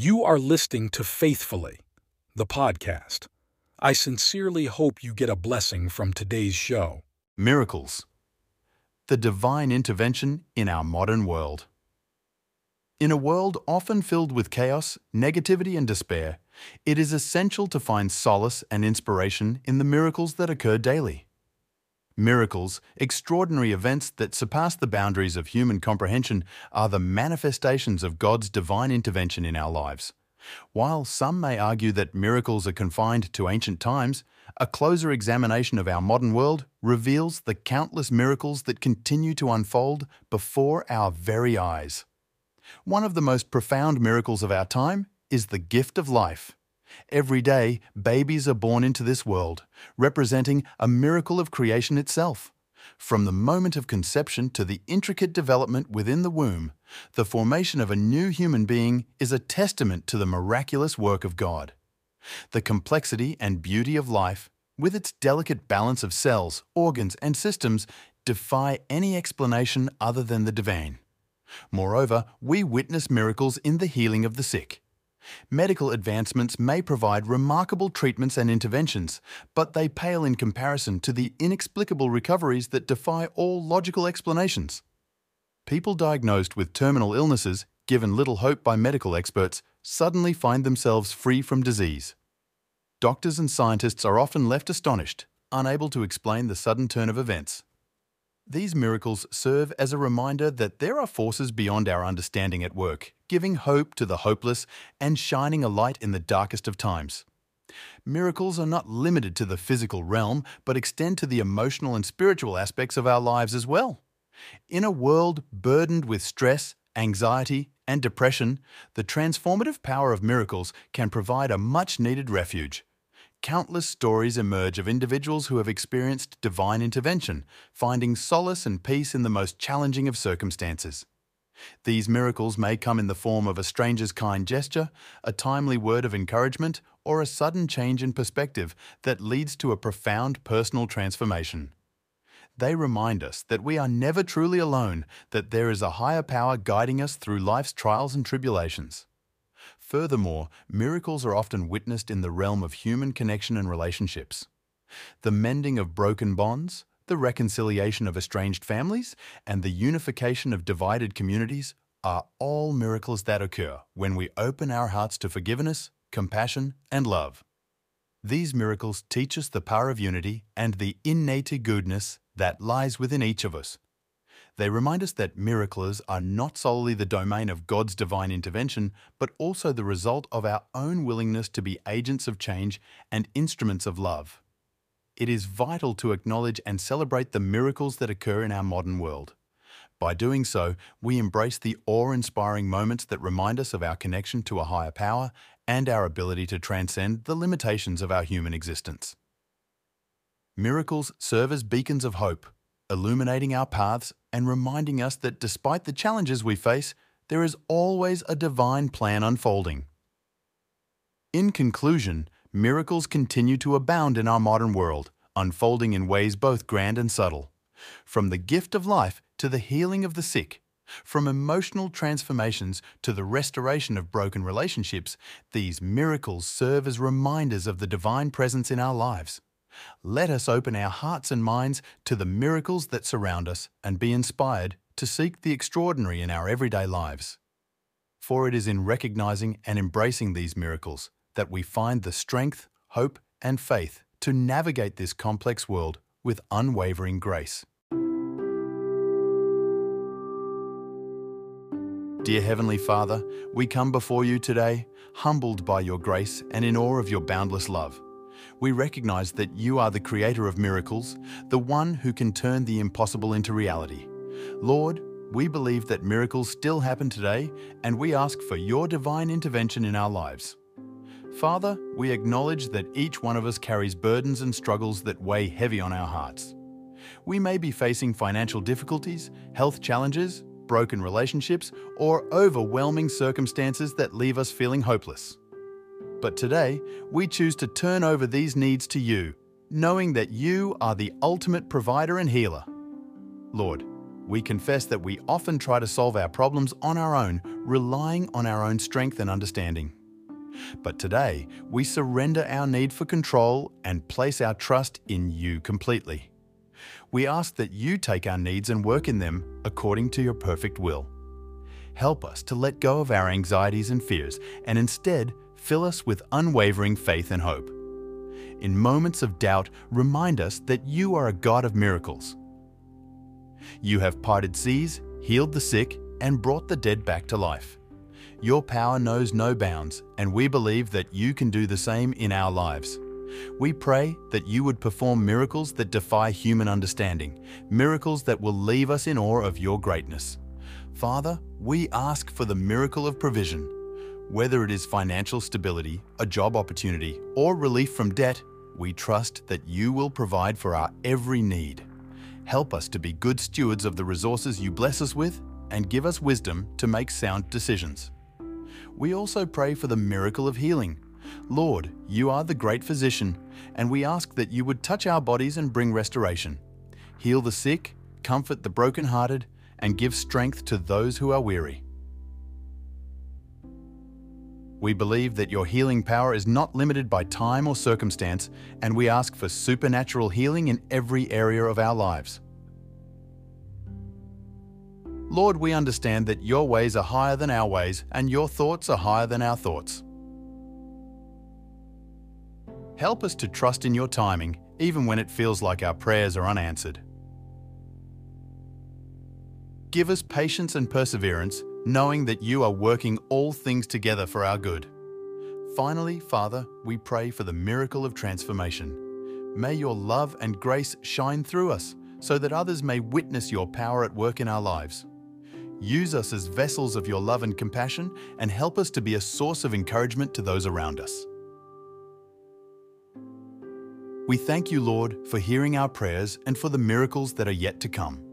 You are listening to Faithfully, the podcast. I sincerely hope you get a blessing from today's show. Miracles. The divine intervention in our modern world. In a world often filled with chaos, negativity, and despair, it is essential to find solace and inspiration in the miracles that occur daily. Miracles, extraordinary events that surpass the boundaries of human comprehension, are the manifestations of God's divine intervention in our lives. While some may argue that miracles are confined to ancient times, a closer examination of our modern world reveals the countless miracles that continue to unfold before our very eyes. One of the most profound miracles of our time is the gift of life. Every day, babies are born into this world, representing a miracle of creation itself. From the moment of conception to the intricate development within the womb, the formation of a new human being is a testament to the miraculous work of God. The complexity and beauty of life, with its delicate balance of cells, organs, and systems, defy any explanation other than the divine. Moreover, we witness miracles in the healing of the sick. Medical advancements may provide remarkable treatments and interventions, but they pale in comparison to the inexplicable recoveries that defy all logical explanations. People diagnosed with terminal illnesses, given little hope by medical experts, suddenly find themselves free from disease. Doctors and scientists are often left astonished, unable to explain the sudden turn of events. These miracles serve as a reminder that there are forces beyond our understanding at work, giving hope to the hopeless and shining a light in the darkest of times. Miracles are not limited to the physical realm, but extend to the emotional and spiritual aspects of our lives as well. In a world burdened with stress, anxiety, and depression, the transformative power of miracles can provide a much needed refuge countless stories emerge of individuals who have experienced divine intervention, finding solace and peace in the most challenging of circumstances. These miracles may come in the form of a stranger's kind gesture, a timely word of encouragement, or a sudden change in perspective that leads to a profound personal transformation. They remind us that we are never truly alone, that there is a higher power guiding us through life's trials and tribulations. Furthermore, miracles are often witnessed in the realm of human connection and relationships. The mending of broken bonds, the reconciliation of estranged families, and the unification of divided communities are all miracles that occur when we open our hearts to forgiveness, compassion, and love. These miracles teach us the power of unity and the innate goodness that lies within each of us they remind us that miracles are not solely the domain of God's divine intervention, but also the result of our own willingness to be agents of change and instruments of love. It is vital to acknowledge and celebrate the miracles that occur in our modern world. By doing so, we embrace the awe inspiring moments that remind us of our connection to a higher power and our ability to transcend the limitations of our human existence. Miracles serve as beacons of hope illuminating our paths and reminding us that despite the challenges we face, there is always a divine plan unfolding. In conclusion, miracles continue to abound in our modern world, unfolding in ways both grand and subtle. From the gift of life to the healing of the sick, from emotional transformations to the restoration of broken relationships, these miracles serve as reminders of the divine presence in our lives. Let us open our hearts and minds to the miracles that surround us and be inspired to seek the extraordinary in our everyday lives. For it is in recognizing and embracing these miracles that we find the strength, hope, and faith to navigate this complex world with unwavering grace. Dear Heavenly Father, we come before you today, humbled by your grace and in awe of your boundless love we recognize that you are the creator of miracles, the one who can turn the impossible into reality. Lord, we believe that miracles still happen today, and we ask for your divine intervention in our lives. Father, we acknowledge that each one of us carries burdens and struggles that weigh heavy on our hearts. We may be facing financial difficulties, health challenges, broken relationships, or overwhelming circumstances that leave us feeling hopeless. But today, we choose to turn over these needs to you, knowing that you are the ultimate provider and healer. Lord, we confess that we often try to solve our problems on our own, relying on our own strength and understanding. But today, we surrender our need for control and place our trust in you completely. We ask that you take our needs and work in them according to your perfect will. Help us to let go of our anxieties and fears and instead fill us with unwavering faith and hope. In moments of doubt, remind us that you are a God of miracles. You have parted seas, healed the sick, and brought the dead back to life. Your power knows no bounds, and we believe that you can do the same in our lives. We pray that you would perform miracles that defy human understanding, miracles that will leave us in awe of your greatness. Father, we ask for the miracle of provision. Whether it is financial stability, a job opportunity, or relief from debt, we trust that you will provide for our every need. Help us to be good stewards of the resources you bless us with and give us wisdom to make sound decisions. We also pray for the miracle of healing. Lord, you are the great physician, and we ask that you would touch our bodies and bring restoration. Heal the sick, comfort the brokenhearted, and give strength to those who are weary. We believe that your healing power is not limited by time or circumstance, and we ask for supernatural healing in every area of our lives. Lord, we understand that your ways are higher than our ways, and your thoughts are higher than our thoughts. Help us to trust in your timing, even when it feels like our prayers are unanswered. Give us patience and perseverance knowing that you are working all things together for our good. Finally, Father, we pray for the miracle of transformation. May your love and grace shine through us so that others may witness your power at work in our lives. Use us as vessels of your love and compassion and help us to be a source of encouragement to those around us. We thank you, Lord, for hearing our prayers and for the miracles that are yet to come.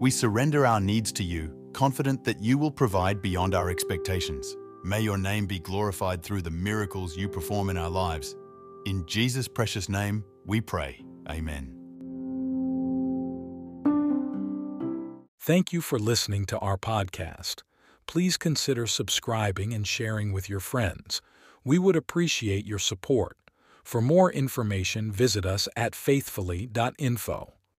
We surrender our needs to you, confident that you will provide beyond our expectations. May your name be glorified through the miracles you perform in our lives. In Jesus' precious name, we pray. Amen. Thank you for listening to our podcast. Please consider subscribing and sharing with your friends. We would appreciate your support. For more information, visit us at faithfully.info.